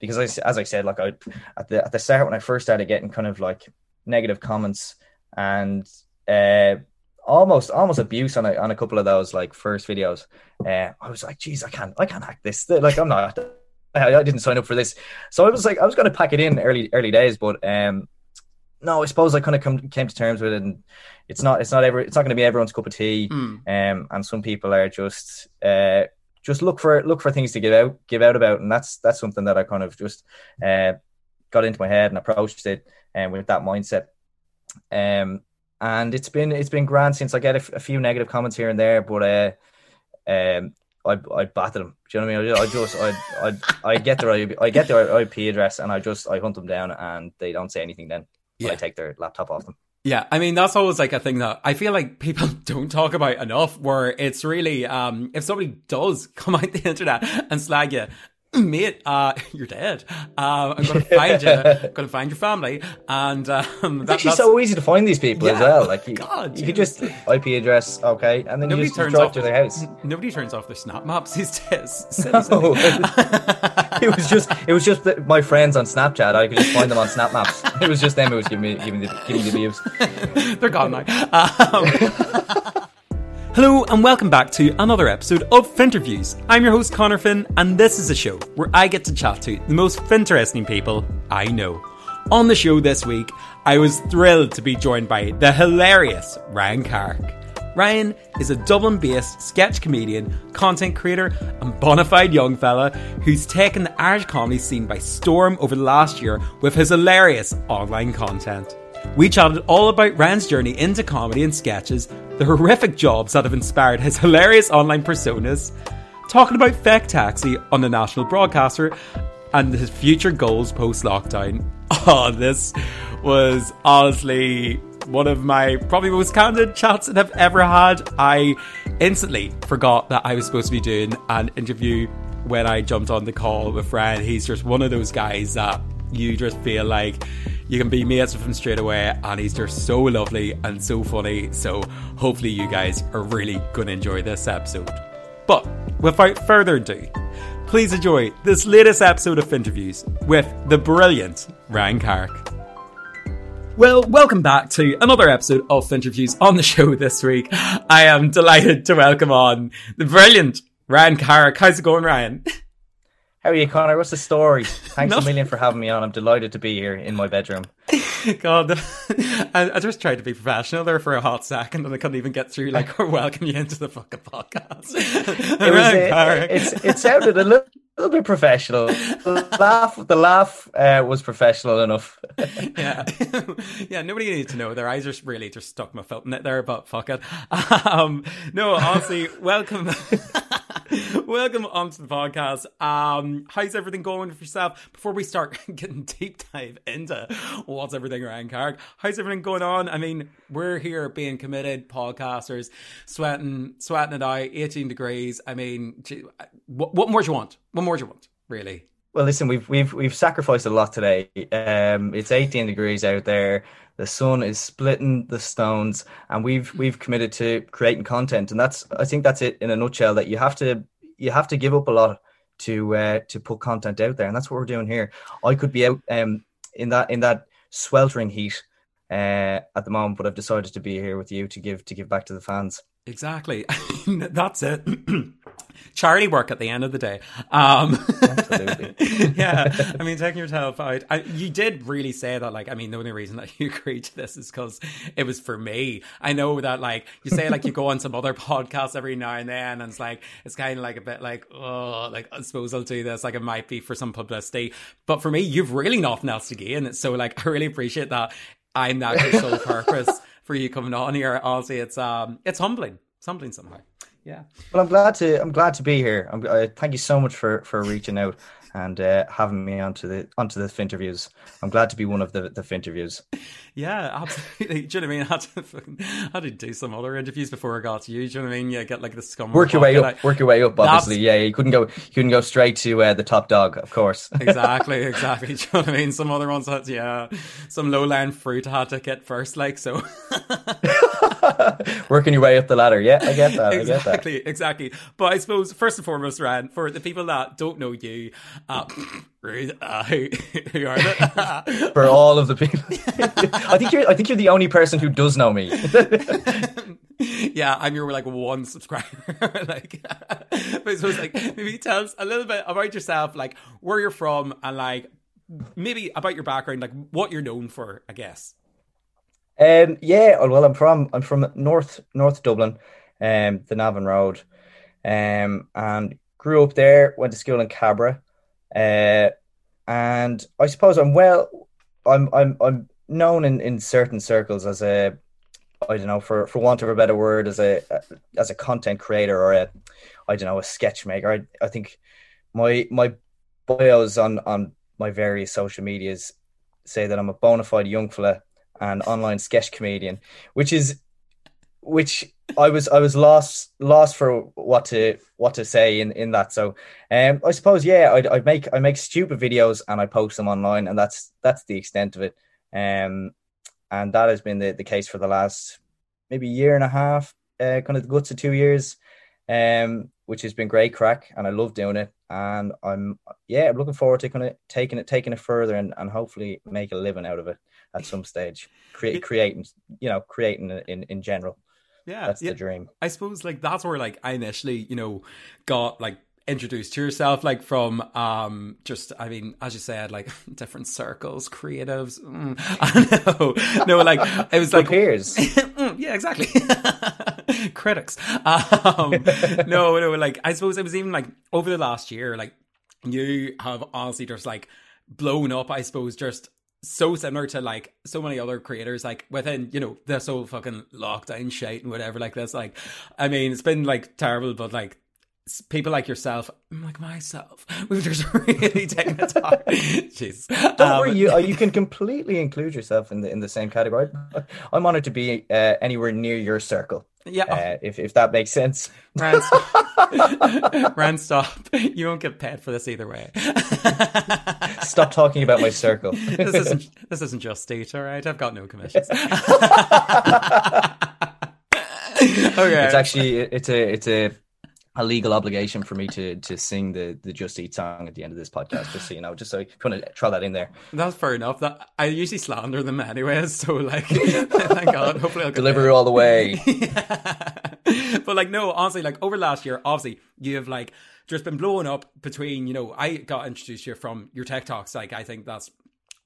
because I, as I said, like I at the at the start when I first started getting kind of like negative comments and uh, almost almost abuse on a on a couple of those like first videos. Uh, I was like, geez, I can't I can't hack this. Like I'm not. I, I didn't sign up for this, so I was like, I was going to pack it in early early days, but um, no, I suppose I kind of come, came to terms with it, and it's not it's not ever it's not going to be everyone's cup of tea. Mm. Um, and some people are just uh just look for look for things to give out give out about, and that's that's something that I kind of just uh got into my head and approached it and um, with that mindset. Um, and it's been it's been grand since I get a, f- a few negative comments here and there, but uh, um, I I batter them. Do you know what I mean? I just I I I get their I get their IP address and I just I hunt them down and they don't say anything then. Yeah. I take their laptop off them. Yeah, I mean that's always like a thing that I feel like people don't talk about enough. Where it's really, um, if somebody does come out the internet and slag you, mate, uh, you're dead. Uh, I'm gonna find you. I'm gonna find your family, and um, it's actually so easy to find these people yeah, as well. Like you, God, you could just IP address, okay, and then nobody you just turns drive off to their house. Nobody turns off their snap maps these days. No. it was just it was just my friends on Snapchat. I could just find them on Snap Maps. It was just them who was giving me giving the giving the views. They're gone now. Um, Hello and welcome back to another episode of Finterviews. I'm your host Connor Finn, and this is a show where I get to chat to the most interesting people I know. On the show this week, I was thrilled to be joined by the hilarious Ryan Carrick. Ryan is a Dublin based sketch comedian, content creator, and bona fide young fella who's taken the Irish comedy scene by storm over the last year with his hilarious online content. We chatted all about Ryan's journey into comedy and sketches, the horrific jobs that have inspired his hilarious online personas, talking about Feck Taxi on the national broadcaster, and his future goals post lockdown. Oh, this was honestly one of my probably most candid chats that I've ever had. I instantly forgot that I was supposed to be doing an interview when I jumped on the call with Ryan. He's just one of those guys that you just feel like you can be mates with him straight away, and he's just so lovely and so funny. So, hopefully, you guys are really going to enjoy this episode. But without further ado, please enjoy this latest episode of Finterviews with the brilliant Ryan Carrick. Well, welcome back to another episode of Finterviews on the show this week. I am delighted to welcome on the brilliant Ryan Carrick. How's it going, Ryan? How are you, Connor? What's the story? Thanks a million for having me on. I'm delighted to be here in my bedroom. God, I, I, just tried to be professional there for a hot second, and I couldn't even get through like welcome you into the fucking podcast. it, was, it, it, it sounded a little, little bit professional. The laugh, the laugh uh, was professional enough. yeah, yeah. Nobody needs to know. Their eyes are really just stuck my foot in it there, but fuck it. Um, no, honestly, welcome. Welcome onto the podcast. Um, how's everything going for yourself? Before we start getting deep dive into what's everything around Carrick, how's everything going on? I mean, we're here being committed podcasters, sweating, sweating it out, 18 degrees. I mean, what, what more do you want? What more do you want, really? Well, listen, we've we've we've sacrificed a lot today. Um, it's 18 degrees out there. The sun is splitting the stones, and we've we've committed to creating content, and that's I think that's it in a nutshell. That you have to you have to give up a lot to uh, to put content out there, and that's what we're doing here. I could be out um, in that in that sweltering heat uh, at the moment, but I've decided to be here with you to give to give back to the fans. Exactly. That's it. Charity work at the end of the day. Um, Absolutely. yeah. I mean, taking yourself out. I, you did really say that, like, I mean, the only reason that you agreed to this is because it was for me. I know that, like, you say, like, you go on some other podcasts every now and then, and it's like, it's kind of like a bit like, oh, like, I suppose I'll do this. Like, it might be for some publicity. But for me, you've really nothing else to gain. So, like, I really appreciate that I'm not your sole purpose for you coming on here. Honestly, it's um, it's humbling, it's humbling somehow. Yeah. Well, I'm glad to I'm glad to be here. I'm, uh, thank you so much for for reaching out and uh, having me onto the onto the Finterviews. I'm glad to be one of the the Finterviews. Yeah, absolutely. Do you know what I mean? I had to, I had to do some other interviews before I got to you. Do you know what I mean? Yeah, get like the scum. Work your way up. I, work your way up. Obviously, yeah. You couldn't go. You couldn't go straight to uh, the top dog, of course. exactly. Exactly. Do you know what I mean? Some other ones had, yeah, some low land fruit I had to get first, like so. Working your way up the ladder. Yeah, I get that. exactly, I get that. exactly. But I suppose first and foremost, Ryan, for the people that don't know you, uh, uh, who, who are they? for all of the people, I think you're. I think you're the only person who does know me. yeah, I'm your like one subscriber. like, but so it's like maybe tell us a little bit about yourself, like where you're from, and like maybe about your background, like what you're known for, I guess. Um, yeah, well, I'm from I'm from North North Dublin, um, the Navan Road, um, and grew up there. Went to school in Cabra, uh, and I suppose I'm well. I'm I'm I'm known in, in certain circles as a I don't know for for want of a better word as a as a content creator or a I don't know a sketch maker. I I think my my bios on on my various social medias say that I'm a bona fide young fella and online sketch comedian, which is which I was I was lost lost for what to what to say in, in that. So um I suppose yeah I I make I make stupid videos and I post them online and that's that's the extent of it. Um and that has been the, the case for the last maybe year and a half, uh, kind of the guts of two years. Um which has been great crack and I love doing it. And I'm yeah, I'm looking forward to kind of taking it taking it further and, and hopefully make a living out of it at some stage. Create creating, you know, creating in in general. Yeah, that's yeah. the dream. I suppose like that's where like I initially, you know, got like introduced to yourself like from um just i mean as you said like different circles creatives mm, i know no like it was like peers mm, yeah exactly critics um no no like i suppose it was even like over the last year like you have honestly just like blown up i suppose just so similar to like so many other creators like within you know this whole fucking lockdown shit and whatever like this like i mean it's been like terrible but like people like yourself like myself. We've just really taken it hard jeez. Don't um, worry you you can completely include yourself in the in the same category. I'm honored to be uh, anywhere near your circle. Yeah. Uh, if, if that makes sense. Rand stop. Rand, stop. You won't get paid for this either way stop talking about my circle this isn't this isn't just state all right i've got no commissions okay it's actually it's a it's a a legal obligation for me to to sing the the Just Eat song at the end of this podcast, just so you know, just so you kind of throw that in there. That's fair enough. That I usually slander them anyways, so like, thank God. Hopefully, I'll deliver it all the way. yeah. But like, no, honestly, like over last year, obviously you've like just been blowing up between. You know, I got introduced here from your TikToks. Like, I think that's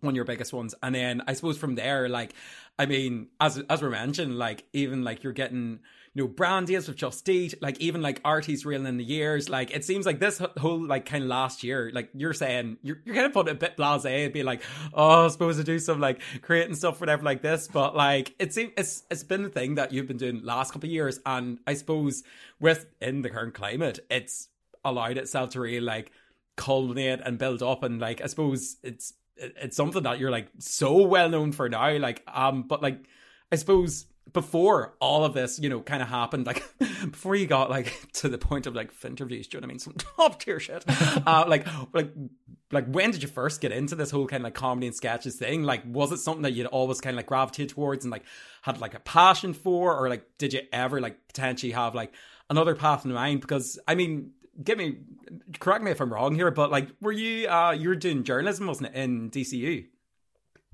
one of your biggest ones, and then I suppose from there, like, I mean, as as we mentioned, like even like you're getting you know, brand deals with Just Eat, like even like RTE's reeling in the years. Like it seems like this whole like kind of last year, like you're saying, you're, you're kind of putting a bit blase and be like, oh, I suppose to do some like creating stuff, whatever, like this. But like it seems it's it's been a thing that you've been doing last couple of years, and I suppose with in the current climate, it's allowed itself to really like culminate and build up, and like I suppose it's it's something that you're like so well known for now. Like um, but like I suppose before all of this, you know, kind of happened, like before you got like to the point of like Finterviews, do you know what I mean? Some top tier shit. Uh, like, like, like, when did you first get into this whole kind of like comedy and sketches thing? Like, was it something that you'd always kind of like gravitate towards and like had like a passion for, or like did you ever like potentially have like another path in mind? Because I mean, give me, correct me if I'm wrong here, but like, were you uh you were doing journalism, wasn't it, in DCU?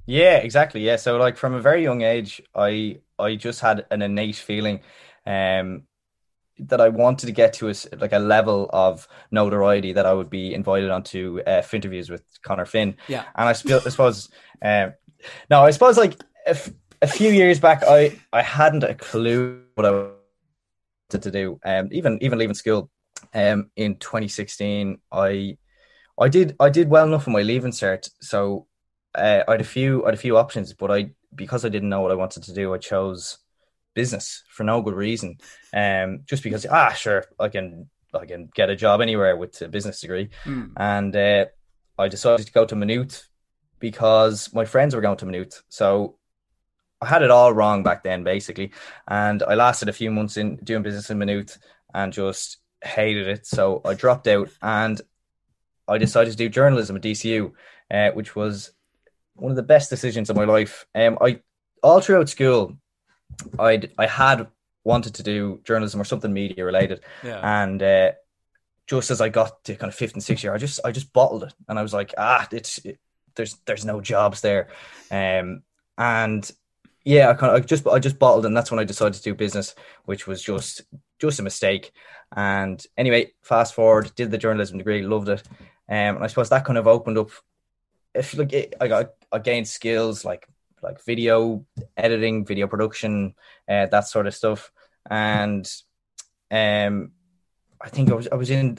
Yeah, exactly. Yeah, so like from a very young age, I I just had an innate feeling um, that I wanted to get to a, like a level of notoriety that I would be invited onto uh, Finterviews with Conor Finn. Yeah, and I, sp- I suppose um, no, I suppose like if a few years back, I I hadn't a clue what I wanted to do. Um, even even leaving school, um, in 2016, I I did I did well enough in my leaving cert, so uh, I had a few I had a few options, but I because I didn't know what I wanted to do, I chose business for no good reason. Um, just because ah sure I can I can get a job anywhere with a business degree, mm. and uh, I decided to go to Maynooth because my friends were going to Maynooth. So I had it all wrong back then, basically, and I lasted a few months in doing business in Maynooth and just hated it. So I dropped out and I decided to do journalism at DCU, uh, which was one of the best decisions of my life. Um, I all throughout school, I I had wanted to do journalism or something media related, Yeah. and uh, just as I got to kind of fifth and sixth year, I just I just bottled it, and I was like, ah, it's it, there's there's no jobs there, um, and yeah, I kind of I just I just bottled, and that's when I decided to do business, which was just just a mistake. And anyway, fast forward, did the journalism degree, loved it, um, and I suppose that kind of opened up. If like I got I gained skills like like video editing, video production, uh, that sort of stuff, and um, I think I was I was in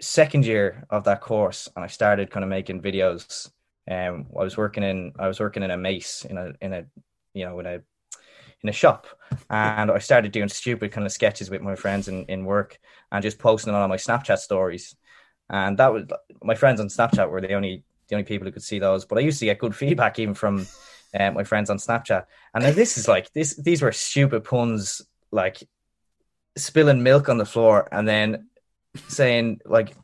second year of that course, and I started kind of making videos. Um, I was working in I was working in a mace in a in a you know in a in a shop, and I started doing stupid kind of sketches with my friends in in work, and just posting it on my Snapchat stories. And that was my friends on Snapchat were the only the only people who could see those. But I used to get good feedback even from uh, my friends on Snapchat. And this is like this; these were stupid puns, like spilling milk on the floor and then saying like,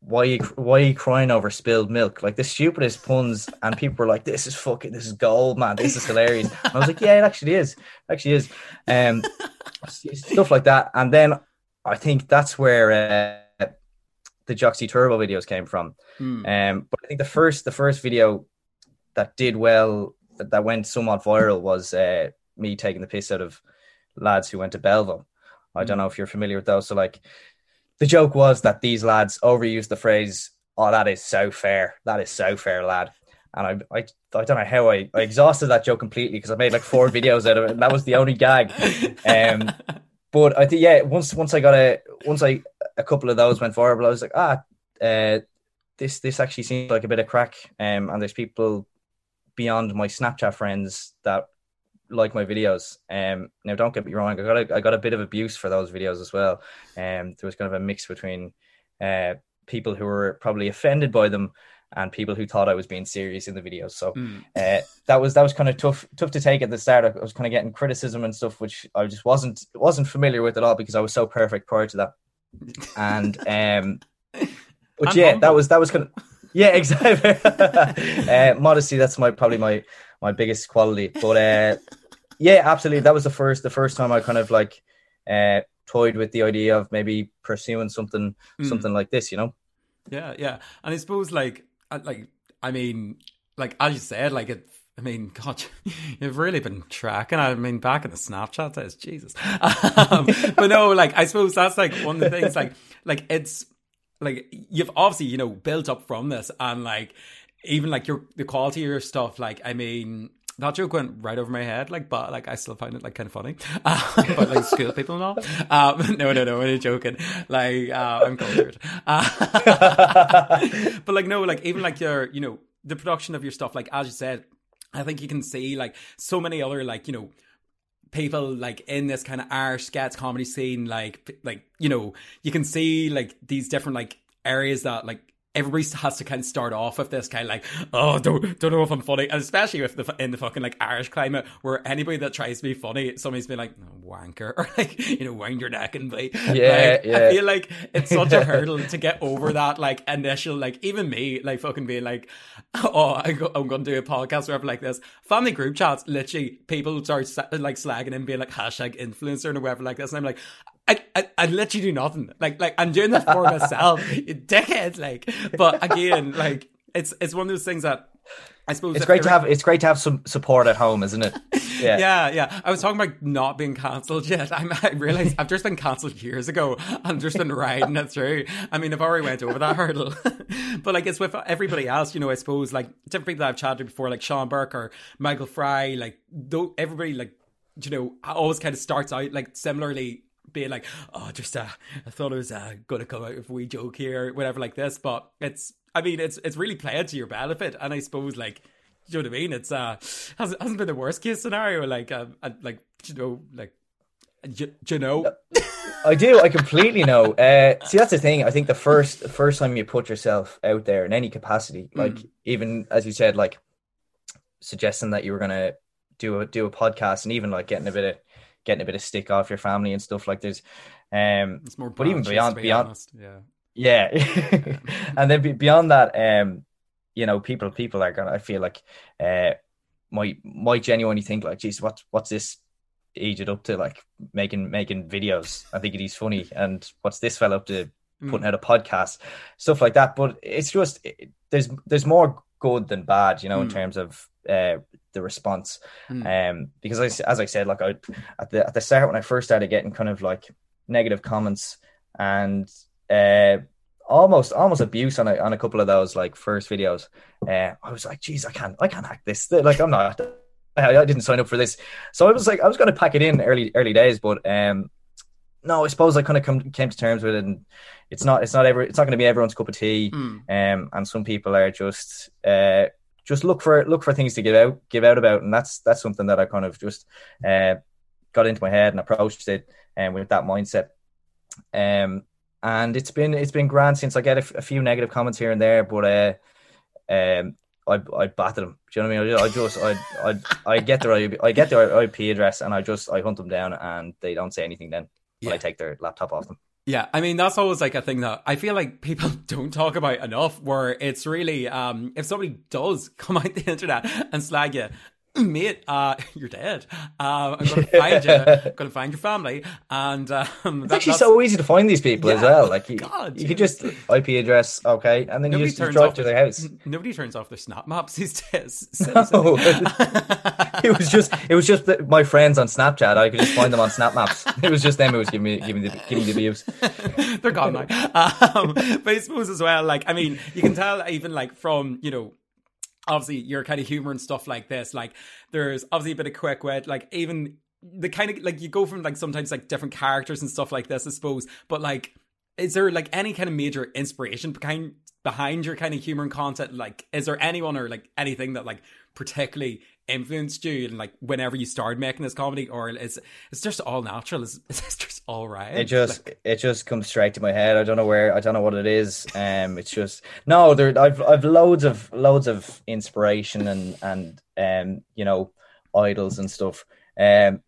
"Why you why are you crying over spilled milk?" Like the stupidest puns, and people were like, "This is fucking this is gold, man. This is hilarious." And I was like, "Yeah, it actually is. It actually is." Um, stuff like that, and then I think that's where. Uh, the Joxy Turbo videos came from, Hmm. um, but I think the first the first video that did well that, that went somewhat viral was uh, me taking the piss out of lads who went to Belleville. I don't know if you're familiar with those. So like the joke was that these lads overused the phrase, "Oh, that is so fair. That is so fair, lad." And I, I, I don't know how I, I exhausted that joke completely because I made like four videos out of it, and that was the only gag. Um, but I think yeah, once once I got a once I a couple of those went viral, I was like, ah, uh, this this actually seems like a bit of crack. Um, and there's people beyond my Snapchat friends that like my videos. Um, now don't get me wrong, I got a, I got a bit of abuse for those videos as well. Um, there was kind of a mix between uh people who were probably offended by them and people who thought I was being serious in the videos. So Hmm. uh, that was that was kind of tough tough to take at the start. I was kind of getting criticism and stuff, which I just wasn't wasn't familiar with at all because I was so perfect prior to that. And um, but And yeah, humble. that was that was kind of yeah, exactly. uh, modesty that's my probably my my biggest quality. But uh, yeah, absolutely, that was the first the first time I kind of like uh, toyed with the idea of maybe pursuing something Hmm. something like this. You know. Yeah, yeah, and I suppose like, like, I mean, like as you said, like it. I mean, God, you've really been tracking. I mean, back in the Snapchat days, Jesus. Um, but no, like I suppose that's like one of the things. Like, like it's like you've obviously you know built up from this, and like even like your the quality of your stuff. Like, I mean. That joke went right over my head, like, but like I still find it like kind of funny. Uh, but like school people and all. Um, no, no, no, I'm joking. Like uh, I'm cultured. Uh, but like no, like even like your, you know, the production of your stuff. Like as you said, I think you can see like so many other like you know people like in this kind of Irish sketch comedy scene. Like like you know you can see like these different like areas that like everybody has to kind of start off with this kind of like, oh, don't don't know if I'm funny, and especially with the in the fucking like Irish climate where anybody that tries to be funny, somebody's been like "Oh, wanker or like you know wind your neck and be Yeah, like, yeah. I feel like it's such a hurdle to get over that like initial like even me like fucking being like, oh, I go, I'm going to do a podcast or whatever like this. Family group chats, literally people start like slagging and being like hashtag influencer or whatever like this, and I'm like. I, I, I literally do nothing. Like, like I'm doing this for myself, you dickhead. Like, but again, like it's it's one of those things that I suppose It's great to have it's great to have some support at home, isn't it? Yeah. yeah, yeah. I was talking about not being cancelled yet. I'm, I realized I've just been cancelled years ago. I'm just been riding it through. I mean, I've already went over that hurdle. but like, it's with everybody else, you know, I suppose, like, different people that I've chatted before, like Sean Burke or Michael Fry, like, though everybody, like, you know, always kind of starts out, like, similarly being like, oh, just, uh, I thought it was uh, going to come out with we joke here, whatever, like this. But it's, I mean, it's, it's really played to your benefit. And I suppose, like, you know what I mean? It's uh hasn't, hasn't been the worst case scenario. Like um, like you know, like you, you know, I do. I completely know. Uh, see, that's the thing. I think the first the first time you put yourself out there in any capacity, like even as you said, like suggesting that you were gonna do a do a podcast, and even like getting a bit of getting a bit of stick off your family and stuff like this. um, it's more. But even beyond- be beyond- honest. yeah, yeah, and then beyond that, um, you know, people people are gonna. I feel like, uh, might might genuinely think like, geez, what what's this age it up to like making making videos i think he's funny. And what's this fella up to putting out a podcast, stuff like that. But it's just it, there's there's more good than bad, you know, in terms of uh, the response. Um, because I, as I said, like I at the at the start when I first started getting kind of like negative comments and uh almost almost abuse on a on a couple of those like first videos. Uh, I was like, geez, I can't I can't hack this. Like I'm not. I, didn't sign up for this, so I was like, I was going to pack it in early early days, but um, no, I suppose I kind of come came to terms with it, and it's not it's not ever it's not going to be everyone's cup of tea. Um, and some people are just uh just look for look for things to give out give out about, and that's that's something that I kind of just uh got into my head and approached it, and um, with that mindset. Um, and it's been it's been grand since I get a, a few negative comments here and there, but uh, um, I I batter them. Do you know what I mean? I just I I I get their I get their IP address and I just I hunt them down and they don't say anything then Yeah. I take their laptop off them. Yeah, I mean that's always like a thing that I feel like people don't talk about enough. Where it's really, um, if somebody does come out the internet and slag you, mate, uh, you're dead. Uh, I'm gonna find you. I'm gonna find your family, and um, It's actually so easy to find these people as well. Like you, God, you could just IP address, okay, and then you Nobody just you turns drive to their house. Nobody turns off their snap maps these days. No. it was just it was just my friends on Snapchat. I could just find them on Snap Maps. It was just them who was giving me giving the giving the views. They're gone now. Um, but I suppose as well, like, I mean, you can tell even like from, you know, obviously your kind of humor and stuff like this, like there's obviously a bit of quick wit, like even the kind of like you go from like sometimes like different characters and stuff like this, I suppose, but like is there like any kind of major inspiration behind behind your kind of humor and content? Like, is there anyone or like anything that like particularly influenced you and like whenever you started making this comedy, or is it's just all natural? Is it's just all right? It just it just comes straight to my head. I don't know where I don't know what it is. Um, it's just no. There, I've I've loads of loads of inspiration and and um you know idols and stuff. Um,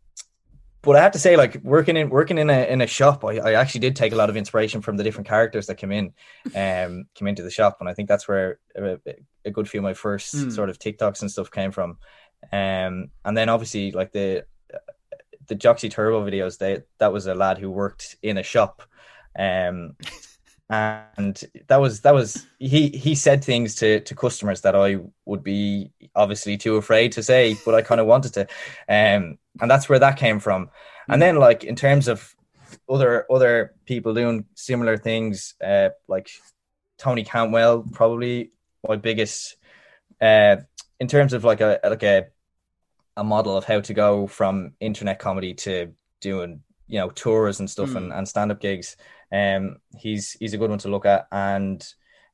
but I have to say, like working in working in a in a shop, I, I actually did take a lot of inspiration from the different characters that come in, um, came into the shop, and I think that's where a, a good few of my first Mm. sort of TikToks and stuff came from. Um, and then obviously like the the Joxy Turbo videos, they that was a lad who worked in a shop, um, and that was that was he he said things to to customers that I would be obviously too afraid to say, but I kind of wanted to, um, and that's where that came from. And then like in terms of other other people doing similar things, uh, like Tony Cantwell, probably my biggest, uh, in terms of like a like a a model of how to go from internet comedy to doing you know tours and stuff and, and stand-up gigs um he's he's a good one to look at. And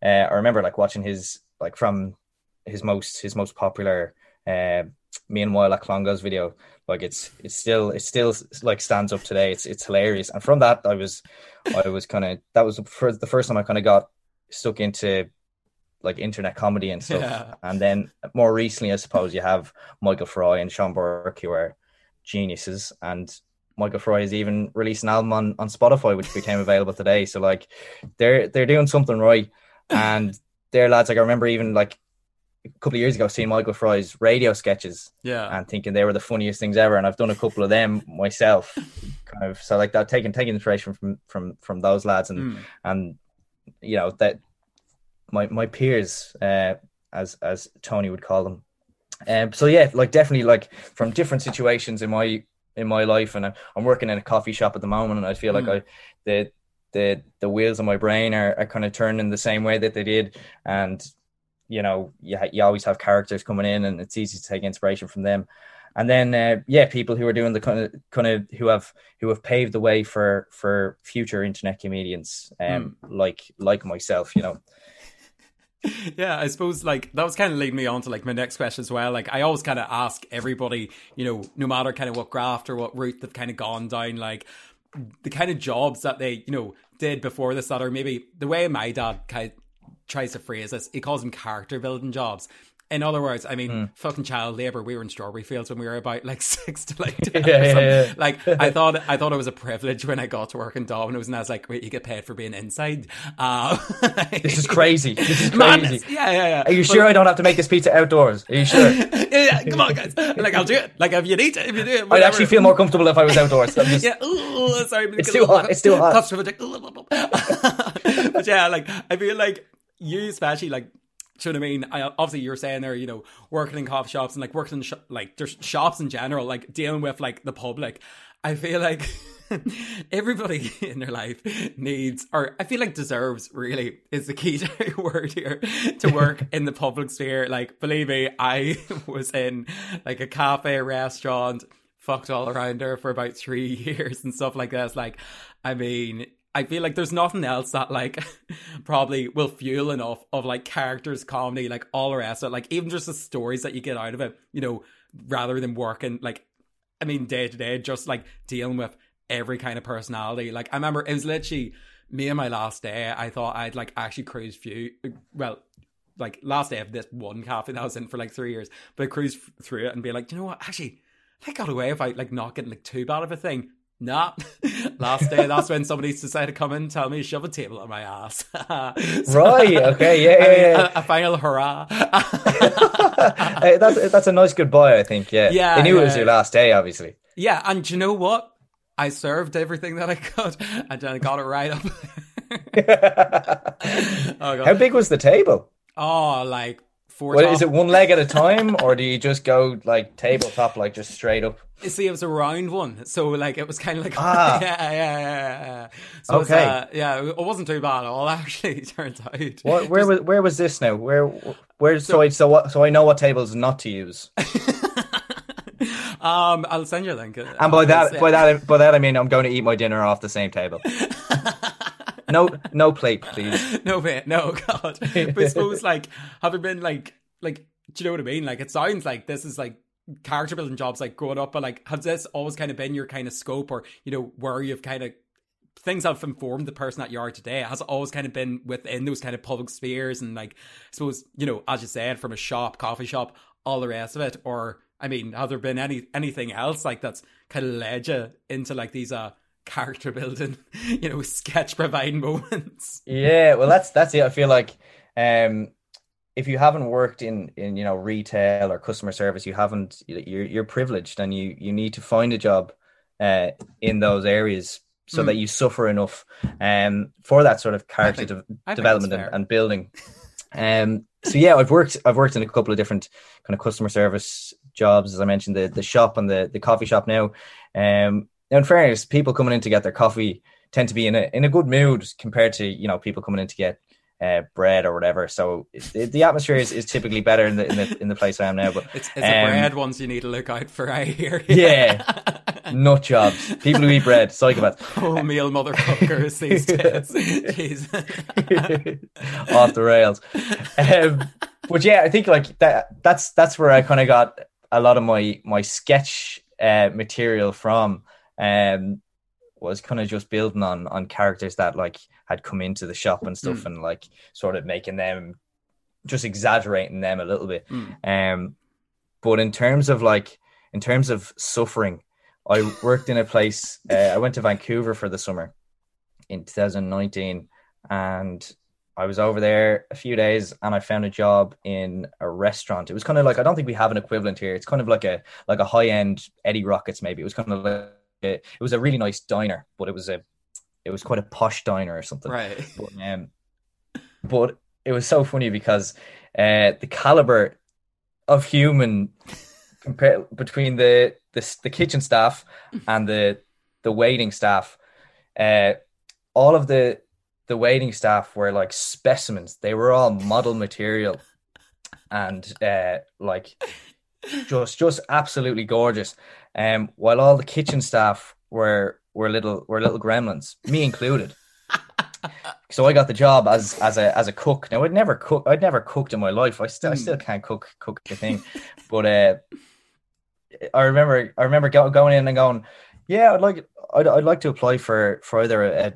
uh, i remember like watching his like from his most his most popular uh meanwhile at Clongowes video. Like it's it's still it still like stands up today. It's it's hilarious. And from that i was i was kind of that was the first, the first time i kind of got stuck into like internet comedy and stuff Yeah. and then more recently i suppose you have michael fry and sean burke who are geniuses and michael fry has even released an album on, on spotify which became available today so like they're they're doing something right and they're lads like i remember even like a couple of years ago seeing michael fry's radio sketches yeah. and thinking they were the funniest things ever. And I've done a couple of them myself, kind of. So like that, taking taking inspiration from from from those lads, and Mm. and you know that my my peers, uh, as as Tony would call them. Um, so yeah, like definitely like from different situations in my in my life, and I'm, I'm working in a coffee shop at the moment, and I feel like Mm. I the the the wheels of my brain are, are kind of turning the same way that they did, and you know you ha- you always have characters coming in, and it's easy to take inspiration from them. And then uh, yeah, people who are doing the kind of kind of who have who have paved the way for for future internet comedians, um, like like myself, you know. Yeah, I suppose like that was kind of leading me on to like my next question as well. Like I always kind of ask everybody, you know, no matter kind of what graft or what route they've kind of gone down, like the kind of jobs that they, you know, did before this that are maybe the way my dad kind of tries to phrase this, he calls them character building jobs. In other words, I mean, mm. fucking child labor. We were in strawberry fields when we were about like six to like yeah, yeah, yeah, Like I thought, I thought it was a privilege when I got to work in Domino's, and I was like, "Wait, you get paid for being inside?" Uh, this is crazy. This is crazy. Yeah, yeah, yeah. Are you sure I don't have to make this pizza outdoors? Are you sure? yeah, yeah, come on, guys. Like I'll do it. Like if you need to, if you do it, I'd actually feel more comfortable if I was outdoors. I'm just, yeah. Ooh, sorry, it's too hot. It's too hot. but yeah, like I feel like you especially like do you know what I mean? I, obviously, you're saying there, you know, working in coffee shops and like working in sh- like there's shops in general, like dealing with like the public. I feel like everybody in their life needs, or I feel like deserves, really is the key word here to work in the public sphere. Like, believe me, I was in like a cafe, restaurant, fucked all around her for about three years and stuff like that. like, I mean, I feel like there's nothing else that like probably will fuel enough of like characters, comedy, like all the rest of it. Like even just the stories that you get out of it, you know, rather than working like I mean day to day, just like dealing with every kind of personality. Like I remember it was literally me and my last day. I thought I'd like actually cruise few well like last day of this one cafe that I was in for like three years, but I cruised through it and be like, you know what, actually, I got away I like not getting like too bad of a thing. Nah, last day. That's when somebody decided to come in and tell me to shove a table on my ass. so, right. Okay. Yeah. yeah, yeah. A, a, final hurrah. that's that's a nice goodbye. I think. Yeah. Yeah. They knew yeah. it was your last day, obviously. Yeah, and you know what? I served everything that I could, and then I got it right up. oh, How big was the table? Oh, like four. What, is it one leg at a time, or do you just go like tabletop, like just straight up? See, it was a round one, so like it was kind of like ah. yeah, yeah, yeah, yeah. So okay, uh, yeah, it wasn't too bad at all. Actually, it turns out. What, where was where was this now? Where where so, so I so what so I know what tables not to use. um, I'll send you a link. And by that, by that, by that, I mean I'm going to eat my dinner off the same table. No, no plate, please. No plate. No, God. But I suppose, like, having been like, like, do you know what I mean? Like, it sounds like this is like character building jobs, like growing up. But like, has this always kind of been your kind of scope, or you know, where you've kind of things have informed the person that you are today has always kind of been within those kind of public spheres and like I suppose you know as you said from a shop coffee shop all the rest of it or I mean have there been any anything else like that's kind of led you into like these uh character building, you know, sketch providing moments. Yeah, well, that's that's it. I feel like um, if you haven't worked in in you know retail or customer service, you haven't you're you're privileged, and you you need to find a job uh, in those areas so mm. that you suffer enough um, for that sort of character think, de- development and, and, building. Um, so yeah, I've worked I've worked in a couple of different kind of customer service jobs, as I mentioned, the the shop and the the coffee shop now. Um, now, in fairness, people coming in to get their coffee tend to be in a in a good mood compared to you know people coming in to get uh, bread or whatever. So it, the atmosphere is, is typically better in the in the in the place I am now. But it's, it's um, the bread ones you need to look out for. I hear. Yeah, nut jobs. People who eat bread, psychopaths. Oh, meal motherfuckers these days. Off the rails. Um, but yeah, I think like that. That's that's where I kind of got a lot of my my sketch uh, material from um, was kind of just building on on characters that like had come into the shop and stuff, mm. and like sort of making them just exaggerating them a little bit. Mm. Um, but in terms of like in terms of suffering, I worked in a place. Uh, I went to Vancouver for the summer in 2019, and I was over there a few days and I found a job in a restaurant. It was kind of like I don't think we have an equivalent here. It's kind of like a like a high end Eddie Rockets maybe. It was kind of like it, it was a really nice diner, but it was a it was quite a posh diner or something. Right. But, um, but it was so funny because uh, the caliber of human compare between the, the the kitchen staff and the the waiting staff, uh, all of the the waiting staff were like specimens. They were all model material, and uh, like just just absolutely gorgeous. Um, while all the kitchen staff were were little were little gremlins, me included. so I got the job as as a as a cook. Now I'd never cook. I'd never cooked in my life. I still I still hmm. can't cook cook the thing. but uh, I remember I remember go, going in and going, yeah, I'd like I'd, I'd like to apply for for either a,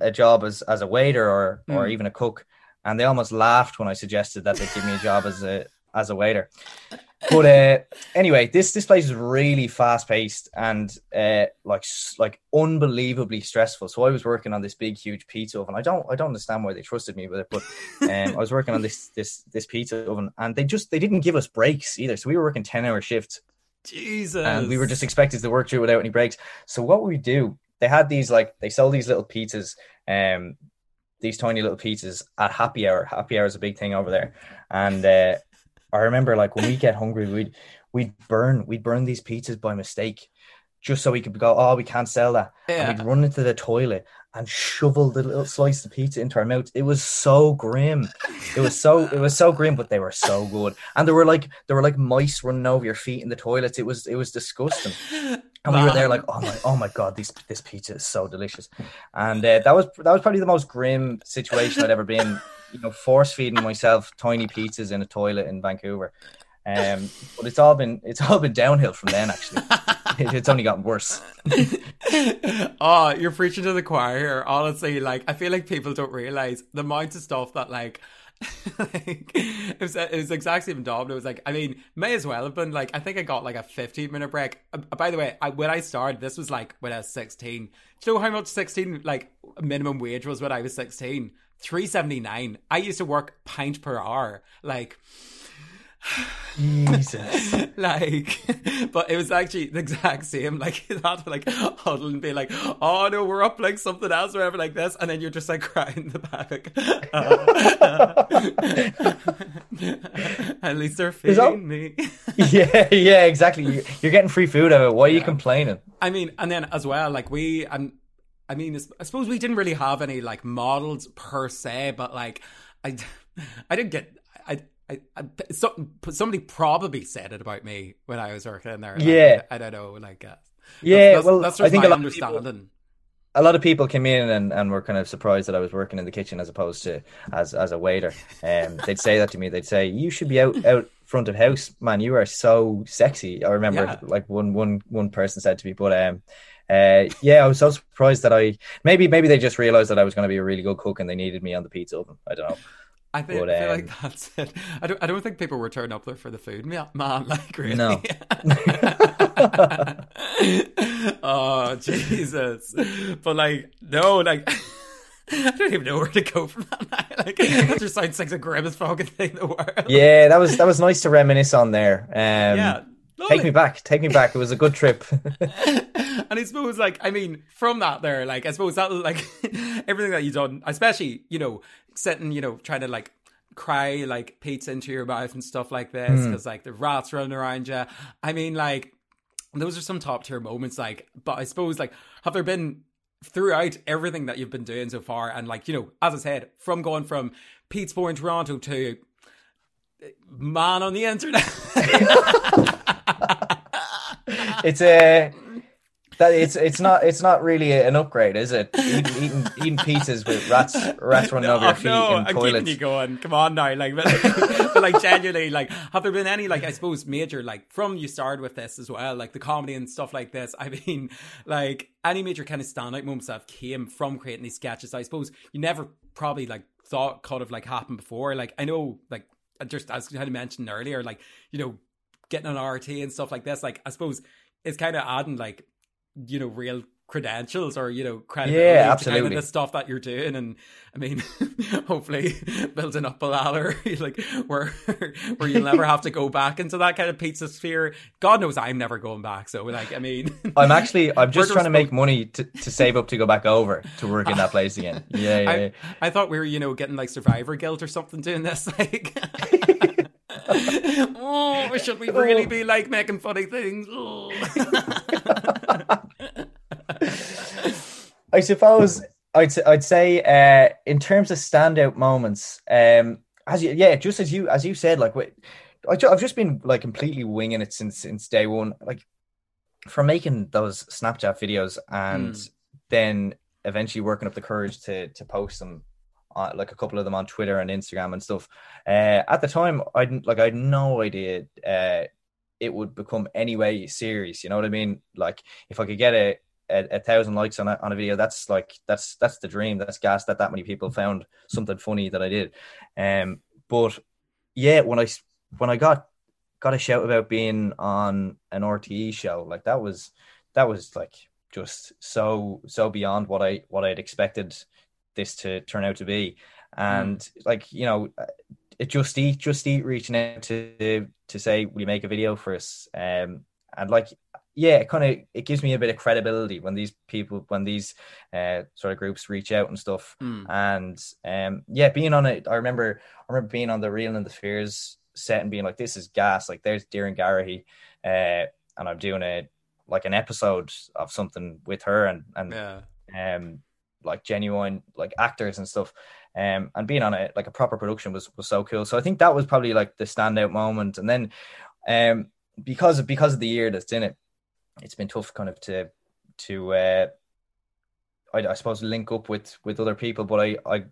a job as as a waiter or mm. or hmm. even a cook. And they almost laughed when I suggested that they'd give me a job as a as a waiter. But uh, anyway, this this place is really fast paced and uh, like like unbelievably stressful. So I was working on this big huge pizza oven. I don't I don't understand why they trusted me with it, but um, I was working on this this this pizza oven, and they just they didn't give us breaks either. So we were working ten hour shifts. Jesus. And we were just expected to work through without any breaks. So what we do, they had these like they sell these little pizzas, um, these tiny little pizzas at happy hour. Happy hour is a big thing over there, and uh, I remember like when we get hungry, we'd we'd burn we'd burn these pizzas by mistake, just so we could go. Oh, we can't sell that. Yeah. And we'd run into the toilet and shovel the little slice of pizza into our mouth. It was so grim. It was so it was so grim, but they were so good. And there were like there were like mice running over your feet in the toilets. It was it was disgusting. And we were there like, oh my, oh my god, this this pizza is so delicious. And uh, that was that was probably the most grim situation I'd ever been. You know, force feeding myself tiny pizzas in a toilet in Vancouver. Um, but it's all been it's all been downhill from then. Actually, it, it's only gotten worse. oh, you're preaching to the choir here. Honestly, like I feel like people don't realize the amount of stuff that like. like it was it was exactly even. It was like I mean, may as well have been like I think I got like a 15 minute break. Uh, by the way, I, when I started, this was like when I was 16. Do you know how much 16 like minimum wage was when I was 16? 379. I used to work pint per hour. Like Jesus. like, but it was actually the exact same. Like, to like huddle and be like, "Oh no, we're up like something else, or whatever, like this," and then you're just like crying in the back. At least they're feeding that- me. yeah, yeah, exactly. You're getting free food out of it. Why are you complaining? I mean, and then as well, like we, and I mean, I suppose we didn't really have any like models per se, but like, I, I didn't get, I. I, I, so, somebody probably said it about me when I was working in there. Yeah. I, I don't know. Like, uh, Yeah, that's, well, that's I think a lot of people- understanding. a lot of people came in and, and were kind of surprised that I was working in the kitchen as opposed to as as a waiter. Um, they'd say that to me. They'd say, "You should be out out front of house, man. You are so sexy." I remember Yeah. like one one one person said to me, but um. Uh, yeah, I was so surprised that I maybe maybe they just realized that I was going to be a really good cook and they needed me on the pizza oven. I don't know. I think, But, I feel um, like that's it. I don't. I don't think people were turning up there for the food, man. man like really. No. oh Jesus! But like, no, like. I don't even know where to go from that. Like, that just sounds like the grimmest fucking thing in the world. Yeah, that was that was nice to reminisce on there. Um, yeah. Take me back, take me back. It was a good trip. and I suppose, like, I mean, from that there, like, I suppose that, like, everything that you've done, especially, you know, sitting, you know, trying to, like, cry, like, pizza into your mouth and stuff like this, hmm. because, like, the rats running around you. I mean, like, those are some top tier moments, like, but I suppose, like, have there been throughout everything that you've been doing so far, and, like, you know, as I said, from going from Pete's Boy in Toronto to man on the internet. it's a that it's it's not it's not really an upgrade, is it? Eating eating, eating pizzas with rats rats running over your oh, feet no, in I'm toilets. keeping you going. Come on now, like, but, but like genuinely, like, have there been any, like, I suppose, major, like, from you started with this as well, like the comedy and stuff like this. I mean, like, any major kind of standout moments that came from creating these sketches. I suppose you never probably like thought could have like happened before. Like, I know, like, just as I had mentioned earlier, like, you know, getting an RTE and stuff like this. Like, I suppose it's kind of adding like, you know, real credentials or you know credibility Yeah, to kind absolutely. of the stuff that you're doing and i mean hopefully building up a ladder like where where you'll never have to go back into that kind of pizza sphere god knows i'm never going back so like i mean I'm actually I'm just trying to make money to, to save up to go back over to work in that place again. Yeah, yeah. yeah. I, I thought we were you know getting like survivor guilt or something doing this like oh should we really be like making funny things oh. I suppose I'd I'd say uh, in terms of standout moments, um, as you yeah, just as you as you said, like I I've just been like completely winging it since since day one, like from making those Snapchat videos and Mm. then eventually working up the courage to to post them. Uh, like a couple of them on Twitter and Instagram and stuff. Uh, at the time, I didn't like. I had no idea uh, it would become anyway serious. You know what I mean? Like if I could get a a, a thousand likes on a, on a video, that's like that's that's the dream. That's gas that that many people found something funny that I did. Um, but yeah, when i when I got got a shout about being on an RTE show, like that was that was like just so so beyond what I what I'd expected this to turn out to be, and mm. like you know, it just eat just eat reaching out to to say, will you make a video for us? Um, and like yeah, it kind of it gives me a bit of credibility when these people when these uh, sort of groups reach out and stuff. Mm. And um, yeah, being on it, I remember I remember being on the Reeling in the Years set and being like, "This is gas!" Like, there's Doireann Garrihy, uh, and I'm doing a like an episode of something with her and and yeah. um like genuine like actors and stuff. Um, and being on it like a proper production was was so cool. So I think that was probably like the standout moment. And then um because of because of the year that's in it it's been tough kind of to to uh, I, I suppose link up with with other people but I I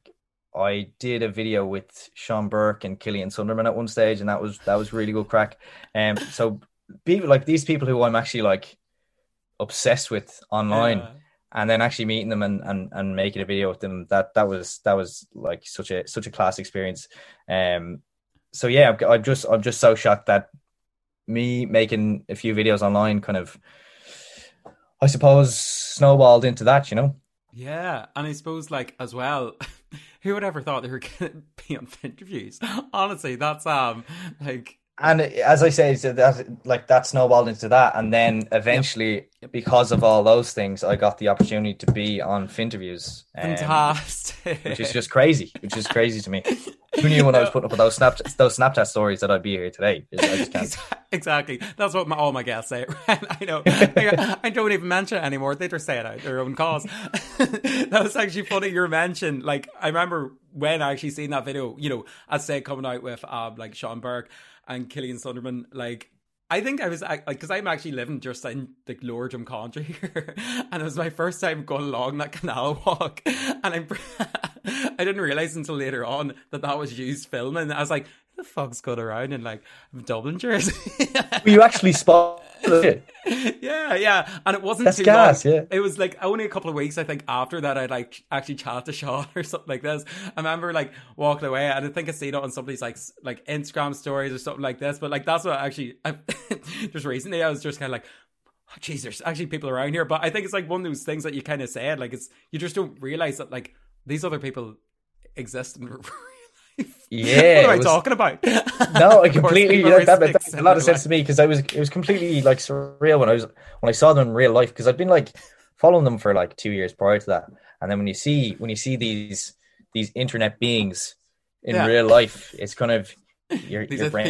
I did a video with Sean Burke and Killian Sunderland at one stage and that was that was really good crack um so people like these people who I'm actually like obsessed with online yeah. and then actually meeting them and, and and making a video with them that that was that was like such a such a class experience um so yeah I'm, I'm just I'm just so shocked that me making a few videos online kind of I suppose snowballed into that, you know. Yeah, and I suppose like as well, who would ever thought they were going to be on Finterviews? Honestly, that's um like and as I say, so that like that snowballed into that, and then eventually, yep. Yep. because of all those things, I got the opportunity to be on Finterviews. Um, Fantastic, which is just crazy. Which is crazy to me. Who knew when I was putting up those snap those Snapchat stories that I'd be here today? Exactly. That's what my, all my guests say. I know. I, I, don't even mention it anymore. They just say it out their own cause. that was actually funny. Your mention, like I remember when I actually seen that video. You know, I say coming out with um like Sean Burke and Killian Sunderland, like I think I was like, because I'm actually living just in the lower Drumcondra here, and it was my first time going along that canal walk, and I'm, I didn't realize until later on that that was used filming. I was like, the fuck's going around in like Dublin jersey? Were you actually spotted it? yeah, yeah. And it wasn't That's too gas, long. Yeah. It was like only a couple of weeks, I think, after that I'd like actually chat to Sean or something like this. I remember like walking away and I think I seen it on somebody's like like Instagram stories or something like this. But like that's what actually I, just recently I was just kind of like oh, geez, there's actually people around here. But I think it's like one of those things that you kind of said, like it's you just don't realize that like these other people exist in yeah, what am I was, talking about? no, I completely like that, that, a lot of sense to me because I was it was completely like surreal when I was when I saw them in real life because I'd been like following them for like two years prior to that, and then when you see when you see these these internet beings in yeah. real life, it's kind of your, these your brain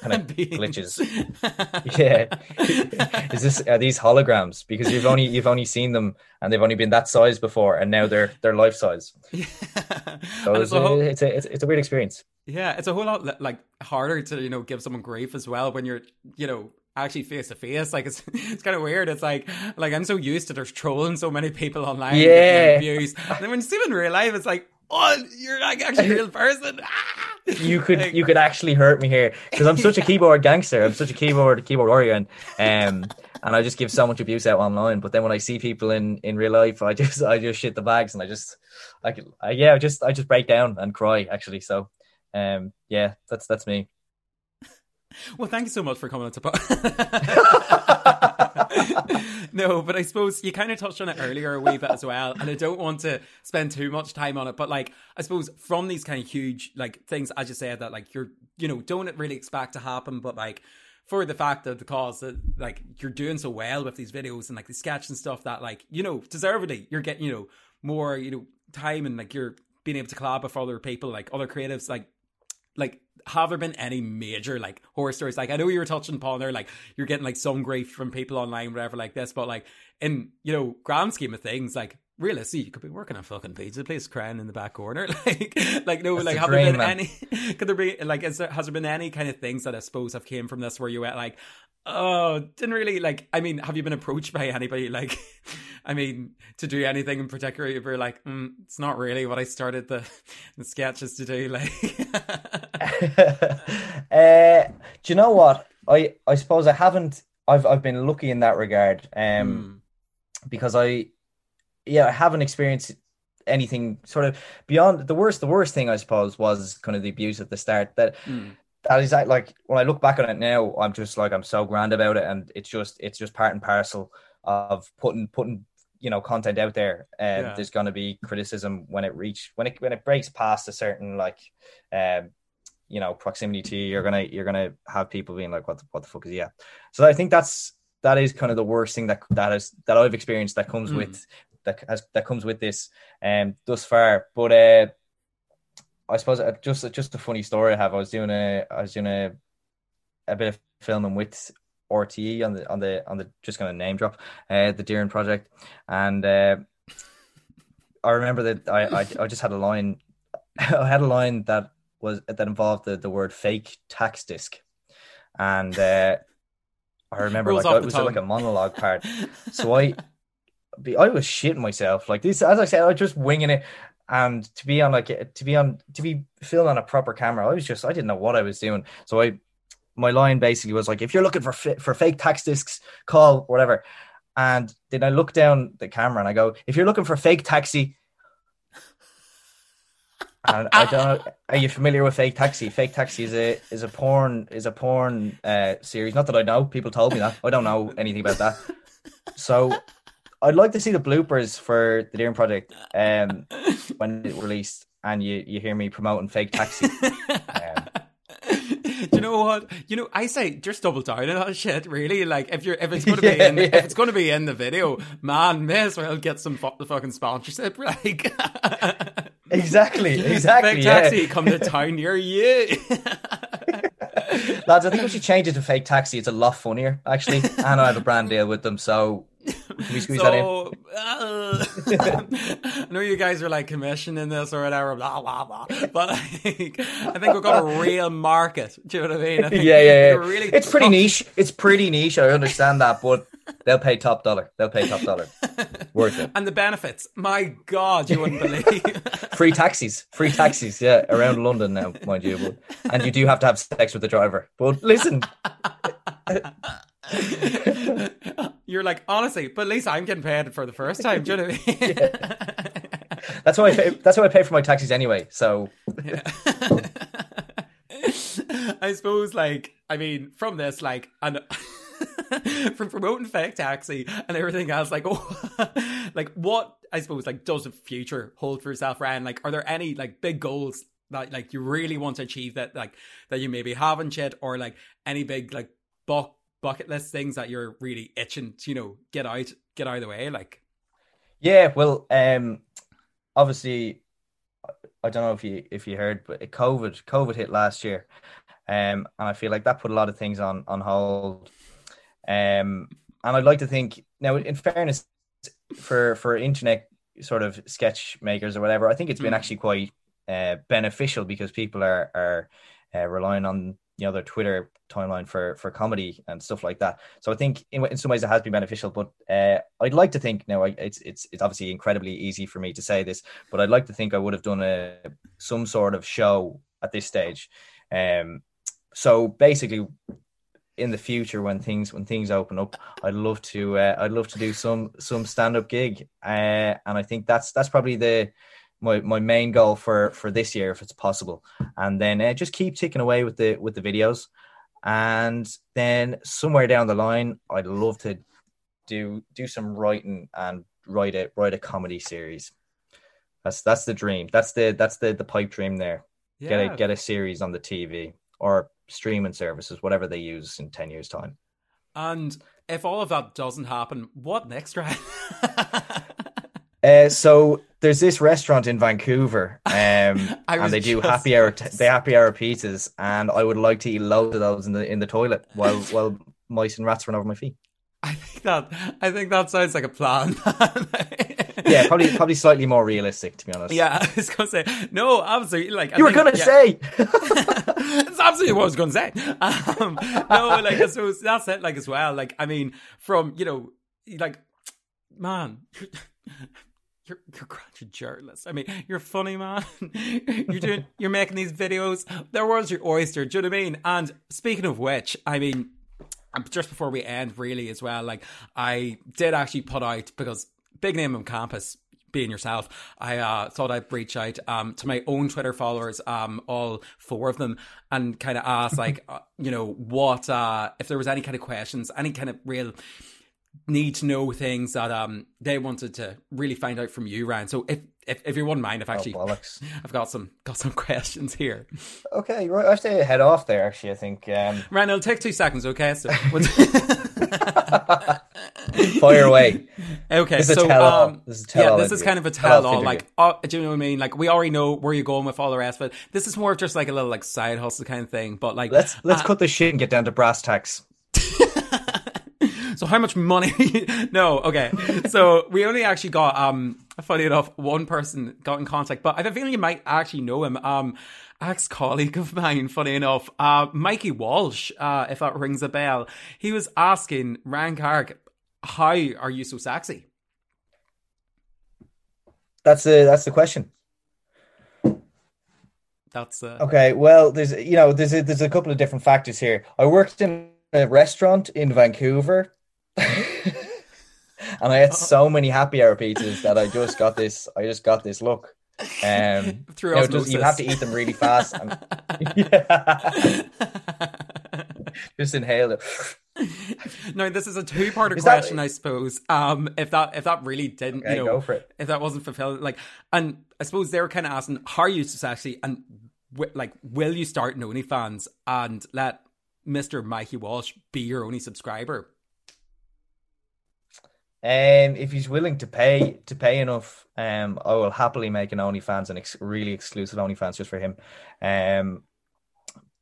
kind of glitches. yeah, is this are these holograms? Because you've only you've only seen them and they've only been that size before, and now they're they're life size. Yeah. So it's, a whole, it's, a, it's, it's a weird experience. Yeah, it's a whole lot like harder to you know give someone grief as well when you're you know actually face to face. Like it's it's kind of weird. It's like like I'm so used to there's trolling so many people online. Yeah. Views. And then when you see them in real life, it's like oh, you're like actually a real person. Ah! You could you could actually hurt me here because I'm such a keyboard gangster. I'm such a keyboard keyboard warrior, and um, and I just give so much abuse out online. But then when I see people in in real life, I just I just shit the bags, and I just I, could, I yeah, I just I just break down and cry actually. So um, yeah, that's that's me. Well, thank you so much for coming on to. no, but I suppose you kind of touched on it earlier a wee bit as well, and I don't want to spend too much time on it. But like, I suppose from these kind of huge like things, as you said, that like you're you know don't really expect to happen, but like for the fact of the cause that like you're doing so well with these videos and like the sketch and stuff that like you know deservedly you're getting you know more you know time and like you're being able to collab with other people like other creatives like like have there been any major like horror stories? Like I know you were touching upon there, like you're getting like some grief from people online, whatever, like this, but like in you know grand scheme of things, like realistically, you could be working a fucking pizza place, crying in the back corner, like like no, That's like have dream, there been man. any? Could there be like is there has there been any kind of things that I suppose have came from this where you went like Oh, didn't really like. I mean, have you been approached by anybody like? I mean, to do anything in particular, if you're like, mm, it's not really what I started the the sketches to do. Like, uh, do you know what? I I suppose I haven't. I've I've been lucky in that regard, um, mm. because I, yeah, I haven't experienced anything sort of beyond the worst. The worst thing I suppose was kind of the abuse at the start that. Mm that is that like when I look back on it now, I'm just like I'm so grand about it, and it's just it's just part and parcel of putting putting you know content out there. And Yeah. there's going to be criticism when it reach when it when it breaks past a certain like um you know proximity to you. You're gonna you're gonna have people being like, what the, what the fuck is yeah? So I think that's that is kind of the worst thing that that is that I've experienced that comes Mm. with that has that comes with this um thus far. But uh I suppose uh, just just a funny story I have. I was doing a I was doing a a bit of filming with RTE on the on the on the just gonna name drop uh the Deering project and uh I remember that I, I I just had a line I had a line that was that involved the, the word fake tax disc and uh I remember Rolls like off it was tongue. like a monologue part so I I was shitting myself. Like this, as I said, I was just winging it. And to be on like to be on to be filmed on a proper camera, I was just I didn't know what I was doing. So I my line basically was like, if you're looking for for fake tax discs, call whatever. And then I look down the camera and I go, if you're looking for fake taxi. And I don't know. Are you familiar with Fake Taxi? Fake Taxi is a is a porn is a porn uh, series. Not that I know. People told me that. I don't know anything about that. So I'd like to see the bloopers for the Deering Project um, when it released, and you you hear me promoting Fake Taxi. Um, Do you know what? You know, I say just double down on that shit. Really, like if you're if it's going to be Yeah, in yeah. if it's to be in the video, man, may as well get some fu- fucking sponsorship. Like exactly, exactly. Fake yeah. taxi come to town near you. Lads, I think we should change it to Fake Taxi. It's a lot funnier, actually, and I have a brand deal with them. So can we squeeze that in? uh, I know you guys are like commissioning this or whatever, blah blah blah. But like, I think we've got a real market. Do you know what I mean? I think Yeah, yeah, yeah. Really it's pretty niche. It's pretty niche. I understand that, but they'll pay top dollar. They'll pay top dollar. Worth it. And the benefits, my God, you wouldn't believe. Free taxis. Free taxis. Yeah, around London now, mind you. But, and you do have to have sex with the driver. But listen, You're like, honestly, but at least I'm getting paid for the first time. Do you know what I mean? that's why I pay, that's why I pay for my taxis anyway. So I suppose, like, I mean, from this, like, and from promoting fake taxi and everything else, like, oh, like, what I suppose, like, does the future hold for yourself, Ryan? Like, are there any like big goals that like you really want to achieve that like that you maybe haven't yet, or like any big like buck bucket list things that you're really itching to, you know, get out, get out of the way, like. yeah, well, um, obviously, I don't know if you if you heard, but it COVID COVID hit last year, um, and I feel like that put a lot of things on on hold. Um, and I'd like to think now, in fairness, for for internet sort of sketch makers or whatever, I think it's been Mm. actually quite uh, beneficial because people are are uh, relying on you know their Twitter timeline for for comedy and stuff like that. So I think in, in some ways it has been beneficial. But uh, I'd like to think now I, it's it's it's obviously incredibly easy for me to say this, but I'd like to think I would have done a some sort of show at this stage. Um, so basically, in the future when things when things open up, I'd love to uh, I'd love to do some some stand up gig, uh, and I think that's that's probably the my my main goal for for this year if it's possible, and then uh, just keep ticking away with the with the videos, and then somewhere down the line, I'd love to do do some writing and write a write a comedy series. That's that's the dream. That's the that's the the pipe dream there. Get a get a series on the TV or streaming services, whatever they use in ten years' time. And if all of that doesn't happen, what next, Ryan? Uh, so there's this restaurant in Vancouver, um, and they do happy hour. T- they happy hour pizzas, and I would like to eat loads of those in the in the toilet while while mice and rats run over my feet. I think that I think that sounds like a plan. Yeah, probably probably slightly more realistic, to be honest. Yeah, I was gonna say no. Absolutely, like I you were think- gonna yeah. say. That's absolutely what I was going to say. Um, no, like I suppose that's it. Like as well, like I mean, from you know, like man, you're you're, journalist. I mean, you're funny, man. You're doing, you're making these videos. There was your oyster. Do you know what I mean? And speaking of which, I mean, um, just before we end, really as well, like I did actually put out because big name on campus. being yourself, I uh, thought I'd reach out um, to my own Twitter followers, um, all four of them, and kind of ask, like, uh, you know, what uh, if there was any kind of questions, any kind of real need to know things that um they wanted to really find out from you, Ryan. So if if, if you wouldn't mind, I've actually oh, I've got some got some questions here. Okay, right. I have to head off there. Actually, I think. Um... Ryan, it'll take two seconds. Okay, so fire away. Okay, this so um, this is yeah, this is kind of a tell-all. Like, oh, do you know what I mean? Like, we already know where you're going with all the rest, but this is more of just like a little like side hustle kind of thing. But like, let's let's uh, cut this shit and get down to brass tacks. So how much money? no, okay. So we only actually got um funny enough, one person got in contact, but I have a feeling you might actually know him. Um ex colleague of mine, funny enough, uh Mikey Walsh, uh, if that rings a bell. He was asking Ryan Carrick, how are you so sexy? That's the that's the question. That's uh... okay. Well, there's you know there's a, there's a couple of different factors here. I worked in a restaurant in Vancouver and I had so many happy hour pizzas that I just got this. I just got this look. Um, Through you, know, just, you have to eat them really fast. And, yeah. just inhale it. no, this is a two-part question, that... I suppose. Um, if that if that really didn't, okay, you know, if that wasn't fulfilled, like, and I suppose they were kind of asking, how are you actually, and w- like, will you start an OnlyFans and let Mister Mikey Walsh be your only subscriber? Um, if he's willing to pay to pay enough, um, I will happily make an OnlyFans and ex- really exclusive OnlyFans just for him. Um,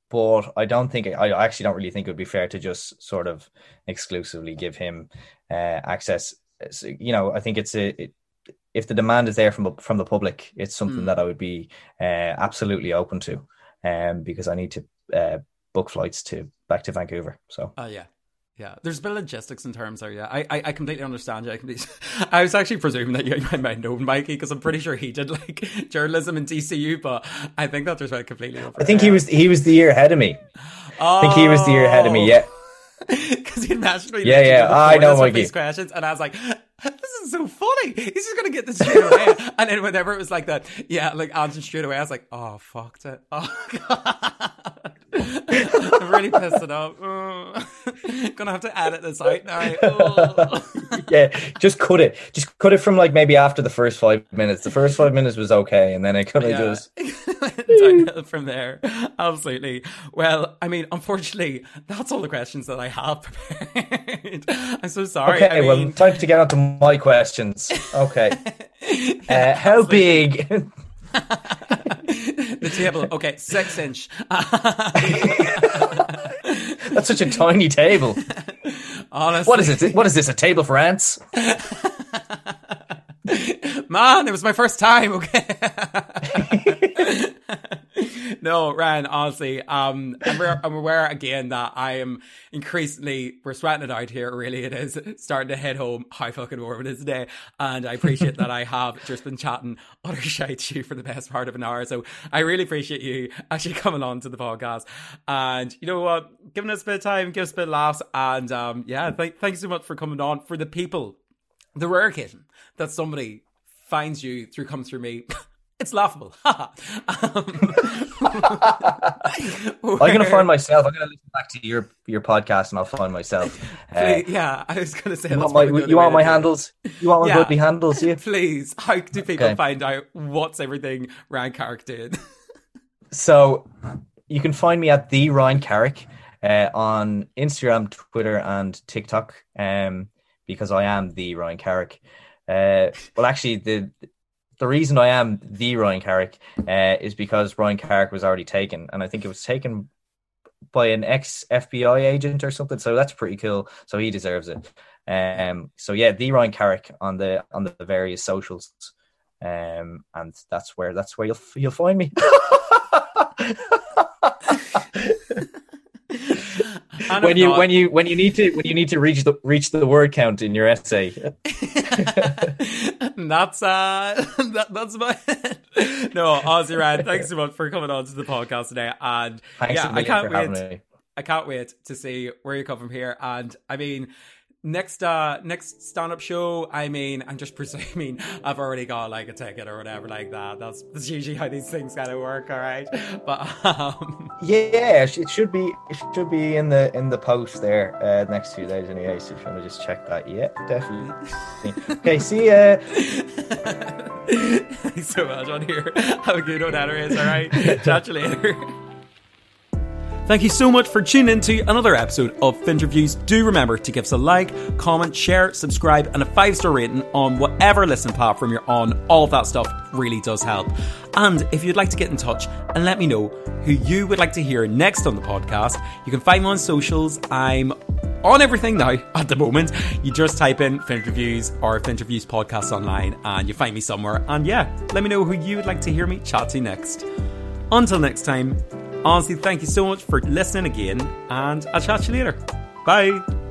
but I don't think I actually don't really think it would be fair to just sort of exclusively give him uh, access. So, you know, I think it's a it, if the demand is there from from the public, it's something mm. that I would be uh, absolutely open to, um, because I need to uh, book flights to back to Vancouver. So, oh yeah, yeah, there's a bit of logistics in terms there. Yeah, I, I, I completely understand you. I, completely, I was actually presuming that you might know Mikey because I'm pretty sure he did like journalism in DCU, but I think that there's right completely over. I think he was he was the year ahead of me. Oh. I think he was the year ahead of me. Oh. Yeah, because he mentioned me. Yeah, yeah, I know Mikey. These questions, and I was like, this is so funny. He's just gonna get this straight away. and then whenever it was like that, yeah, like answer straight away, I was like, oh, fucked it. Oh god. I'm really pissed it up. Oh. Gonna have to edit this out now. Oh. yeah, just cut it. Just cut it from like maybe after the first five minutes. The first five minutes was okay, and then it kind of yeah. just from there. Absolutely. Well, I mean, unfortunately, that's all the questions that I have prepared. I'm so sorry. Okay, I well, time to get on to my questions. Okay. uh, how big? the table, okay, six inch. That's such a tiny table. Honestly, what is it? What is this? A table for ants? Man, it was my first time. Okay. No, Ryan, honestly, um, I'm, I'm, aware again that I am increasingly, we're sweating it out here, really. It is starting to hit home how fucking warm it is today. And I appreciate that I have just been chatting utter shite to you for the best part of an hour. So I really appreciate you actually coming on to the podcast. And you know what? Giving us a bit of time, give us a bit of laughs. And um, yeah, th- thanks so much for coming on. For the people, the rare occasion that somebody finds you through come through me it's laughable. um, I'm gonna find myself. I'm gonna listen back to your your podcast and I'll find myself. Uh, yeah, I was gonna say. You want my, you want my handles? You want my yeah. handles? Yeah. Please. How do people okay. find out what's everything Ryan Carrick did? so you can find me at the Ryan Carrick uh, on Instagram, Twitter, and TikTok. Um, because I am the Ryan Carrick. Uh, well, actually, the the reason I am the Ryan Carrick uh, is because Ryan Carrick was already taken, and I think it was taken by an ex FBI agent or something. So that's pretty cool. So he deserves it. Um, so yeah, the Ryan Carrick on the on the various socials, um, and that's where that's where you'll you'll find me. when you when you when you need to when you need to reach the reach the word count in your essay. that's uh that, that's my no Ozzy Ryan. Thanks so much for coming on to the podcast today, and Thanks yeah, I can't wait. I can't wait to see where you come from here. And I mean, next uh next stand-up show i mean i'm just presuming i've already got like a ticket or whatever like that. That's that's usually how these things kind of work all right? But um yeah it should be it should be in the in the post there uh next few days anyway so if you want to just check that yeah definitely. Okay see ya. Thanks so much on here. Have a good one anyways all right? Chat you later Thank you so much for tuning in to another episode of Finterviews. Do remember to give us a like, comment, share, subscribe, and a five star rating on whatever listening platform you're on. All of that stuff really does help. And if you'd like to get in touch and let me know who you would like to hear next on the podcast, you can find me on socials. I'm on everything now at the moment. You just type in Finterviews or Finterviews podcast online and you find me somewhere. And yeah, let me know who you would like to hear me chat to next. Until next time, honestly, thank you so much for listening again, and I'll chat to you later. Bye.